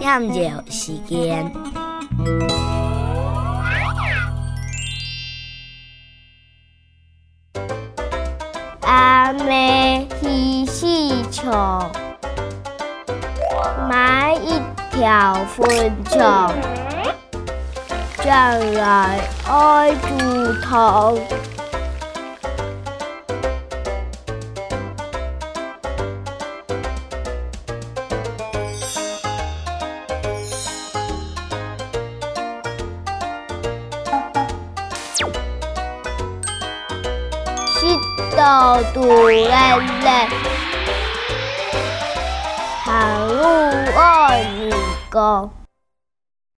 饮料时间。阿妹嬉戏球，买一条粉球，将来爱猪头。到杜嘞嘞，寒露二女歌。